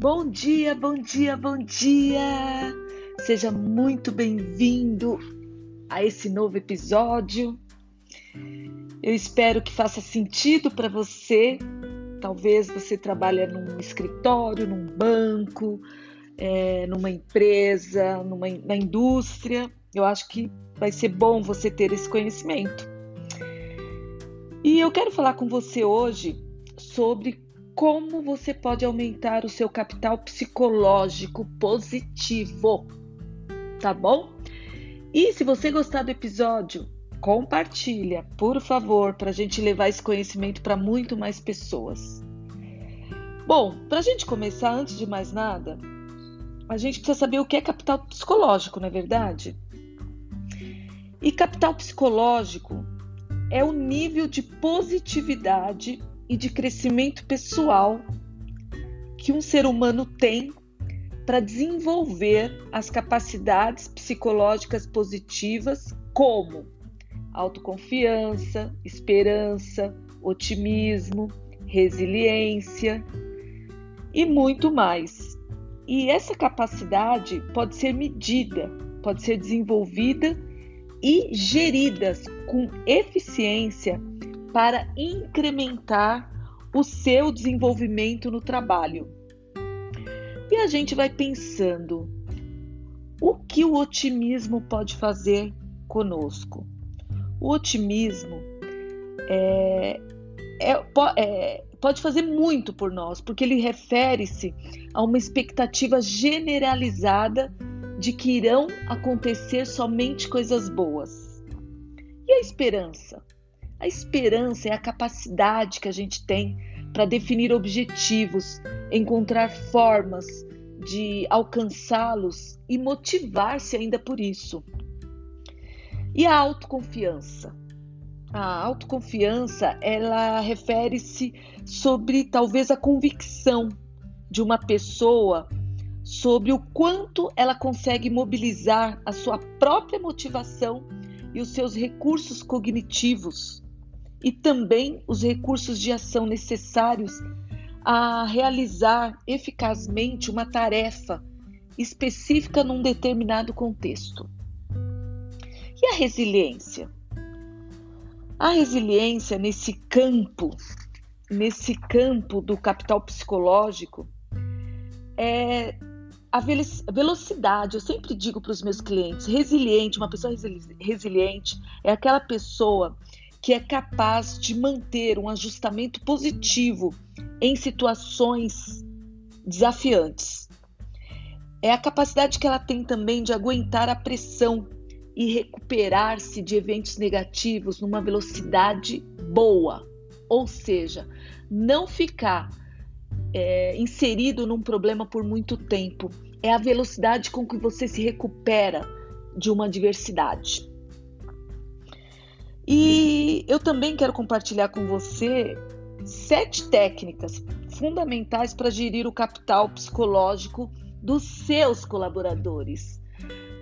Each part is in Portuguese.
Bom dia, bom dia, bom dia! Seja muito bem-vindo a esse novo episódio. Eu espero que faça sentido para você. Talvez você trabalhe num escritório, num banco, é, numa empresa, numa, na indústria. Eu acho que vai ser bom você ter esse conhecimento. E eu quero falar com você hoje sobre como você pode aumentar o seu capital psicológico positivo, tá bom? E se você gostar do episódio, compartilha, por favor, para a gente levar esse conhecimento para muito mais pessoas. Bom, para a gente começar, antes de mais nada, a gente precisa saber o que é capital psicológico, não é verdade? E capital psicológico é o nível de positividade e de crescimento pessoal que um ser humano tem para desenvolver as capacidades psicológicas positivas, como autoconfiança, esperança, otimismo, resiliência e muito mais. E essa capacidade pode ser medida, pode ser desenvolvida e geridas com eficiência para incrementar o seu desenvolvimento no trabalho. E a gente vai pensando o que o otimismo pode fazer conosco. O otimismo é, é, é, pode fazer muito por nós, porque ele refere-se a uma expectativa generalizada de que irão acontecer somente coisas boas. E a esperança? A esperança é a capacidade que a gente tem para definir objetivos, encontrar formas de alcançá-los e motivar-se ainda por isso. E a autoconfiança? A autoconfiança, ela refere-se sobre talvez a convicção de uma pessoa sobre o quanto ela consegue mobilizar a sua própria motivação e os seus recursos cognitivos e também os recursos de ação necessários a realizar eficazmente uma tarefa específica num determinado contexto. E a resiliência? A resiliência nesse campo, nesse campo do capital psicológico, é a velocidade, eu sempre digo para os meus clientes, resiliente, uma pessoa resiliente é aquela pessoa que é capaz de manter um ajustamento positivo em situações desafiantes. É a capacidade que ela tem também de aguentar a pressão e recuperar-se de eventos negativos numa velocidade boa, ou seja, não ficar é, inserido num problema por muito tempo. É a velocidade com que você se recupera de uma adversidade. E eu também quero compartilhar com você sete técnicas fundamentais para gerir o capital psicológico dos seus colaboradores,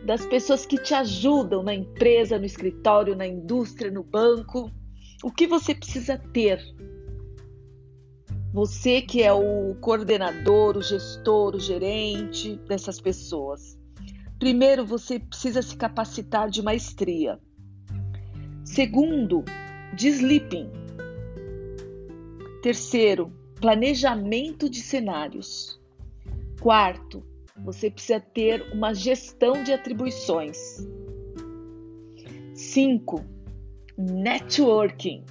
das pessoas que te ajudam na empresa, no escritório, na indústria, no banco. O que você precisa ter você que é o coordenador, o gestor, o gerente dessas pessoas. Primeiro, você precisa se capacitar de maestria. Segundo, de sleeping. Terceiro, planejamento de cenários. Quarto, você precisa ter uma gestão de atribuições. Cinco, networking.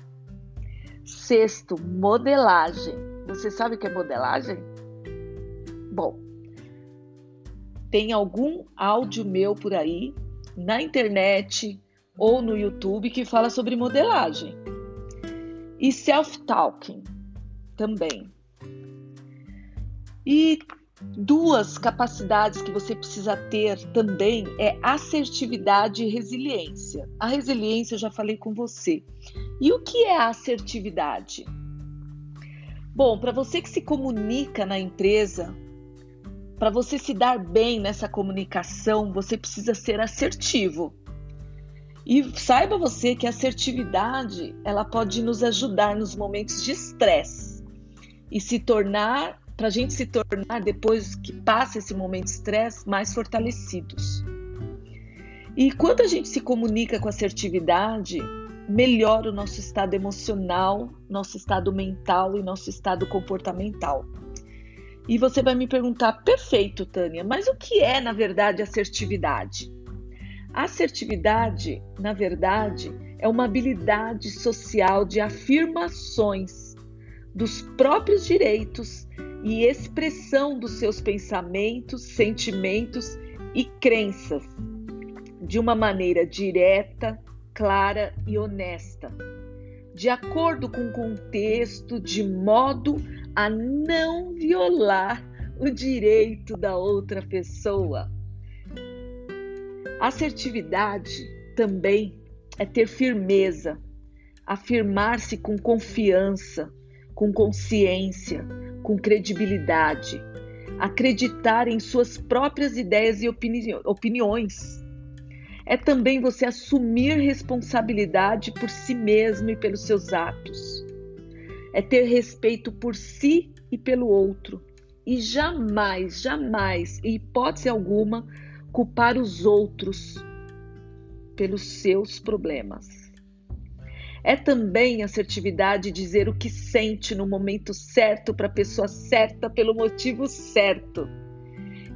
Sexto, modelagem. Você sabe o que é modelagem? Bom, tem algum áudio meu por aí na internet ou no YouTube que fala sobre modelagem. E self-talking também. E duas capacidades que você precisa ter também é assertividade e resiliência. A resiliência eu já falei com você. E o que é assertividade? Bom, para você que se comunica na empresa, para você se dar bem nessa comunicação, você precisa ser assertivo. E saiba você que a assertividade, ela pode nos ajudar nos momentos de estresse e se tornar para a gente se tornar, depois que passa esse momento de estresse, mais fortalecidos. E quando a gente se comunica com assertividade, melhora o nosso estado emocional, nosso estado mental e nosso estado comportamental. E você vai me perguntar, perfeito, Tânia, mas o que é, na verdade, assertividade? Assertividade, na verdade, é uma habilidade social de afirmações dos próprios direitos e expressão dos seus pensamentos, sentimentos e crenças de uma maneira direta, clara e honesta, de acordo com o contexto, de modo a não violar o direito da outra pessoa. Assertividade também é ter firmeza, afirmar-se com confiança, com consciência, com credibilidade, acreditar em suas próprias ideias e opini opiniões é também você assumir responsabilidade por si mesmo e pelos seus atos. É ter respeito por si e pelo outro. E jamais, jamais, em hipótese alguma, culpar os outros pelos seus problemas. É também assertividade dizer o que sente no momento certo para a pessoa certa pelo motivo certo.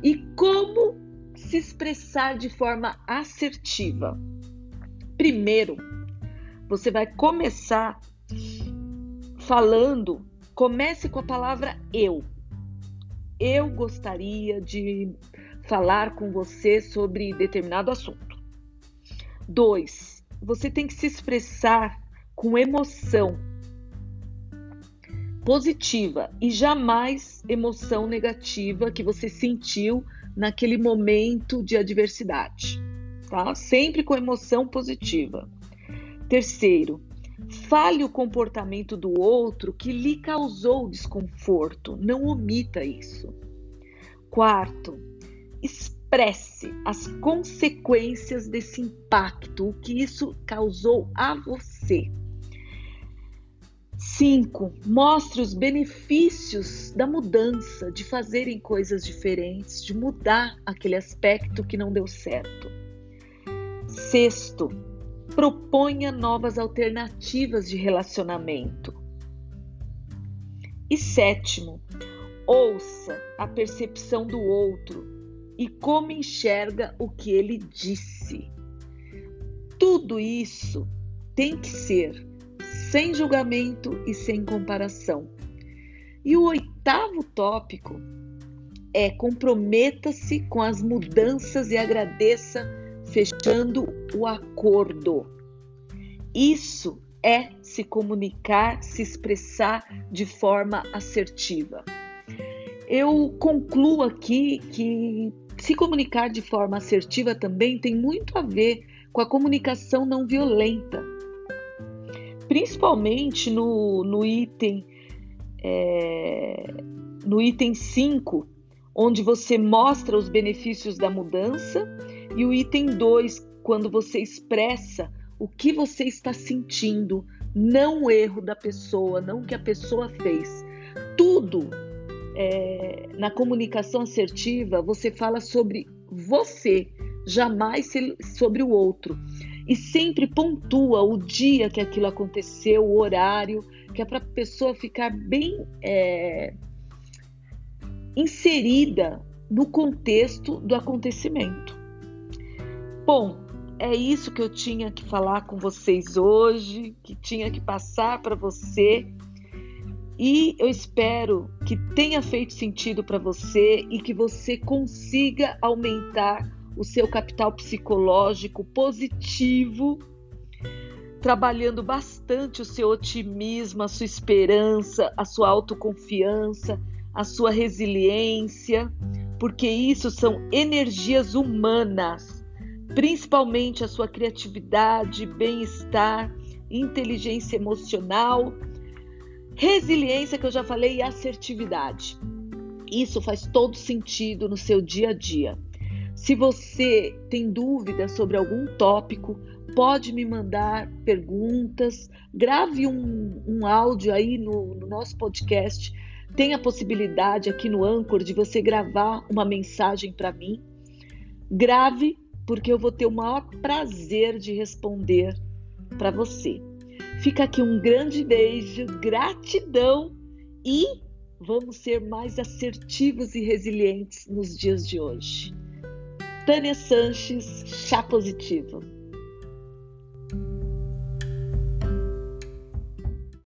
E como se expressar de forma assertiva. Primeiro, você vai começar falando, comece com a palavra eu. Eu gostaria de falar com você sobre determinado assunto. Dois, você tem que se expressar com emoção positiva e jamais emoção negativa que você sentiu naquele momento de adversidade, tá? Sempre com emoção positiva. Terceiro, fale o comportamento do outro que lhe causou desconforto, não omita isso. Quarto, expresse as consequências desse impacto, o que isso causou a você. 5. Mostre os benefícios da mudança, de fazerem coisas diferentes, de mudar aquele aspecto que não deu certo. Sexto, proponha novas alternativas de relacionamento. E sétimo, ouça a percepção do outro e como enxerga o que ele disse. Tudo isso tem que ser sem julgamento e sem comparação. E o oitavo tópico é comprometa-se com as mudanças e agradeça fechando o acordo. Isso é se comunicar, se expressar de forma assertiva. Eu concluo aqui que se comunicar de forma assertiva também tem muito a ver com a comunicação não violenta principalmente no, no item é, no item 5, onde você mostra os benefícios da mudança, e o item 2, quando você expressa o que você está sentindo, não o erro da pessoa, não o que a pessoa fez. Tudo é, na comunicação assertiva você fala sobre você, jamais sobre o outro e sempre pontua o dia que aquilo aconteceu, o horário, que é para a pessoa ficar bem é, inserida no contexto do acontecimento. Bom, é isso que eu tinha que falar com vocês hoje, que tinha que passar para você. E eu espero que tenha feito sentido para você e que você consiga aumentar o seu capital psicológico positivo, trabalhando bastante o seu otimismo, a sua esperança, a sua autoconfiança, a sua resiliência, porque isso são energias humanas, principalmente a sua criatividade, bem-estar, inteligência emocional, resiliência que eu já falei e assertividade. Isso faz todo sentido no seu dia a dia. Se você tem dúvidas sobre algum tópico, pode me mandar perguntas, grave um, um áudio aí no, no nosso podcast Tem a possibilidade aqui no Anchor de você gravar uma mensagem para mim. Grave, porque eu vou ter o maior prazer de responder para você. Fica aqui um grande beijo, gratidão e vamos ser mais assertivos e resilientes nos dias de hoje. Tânia Sanches, chá positivo.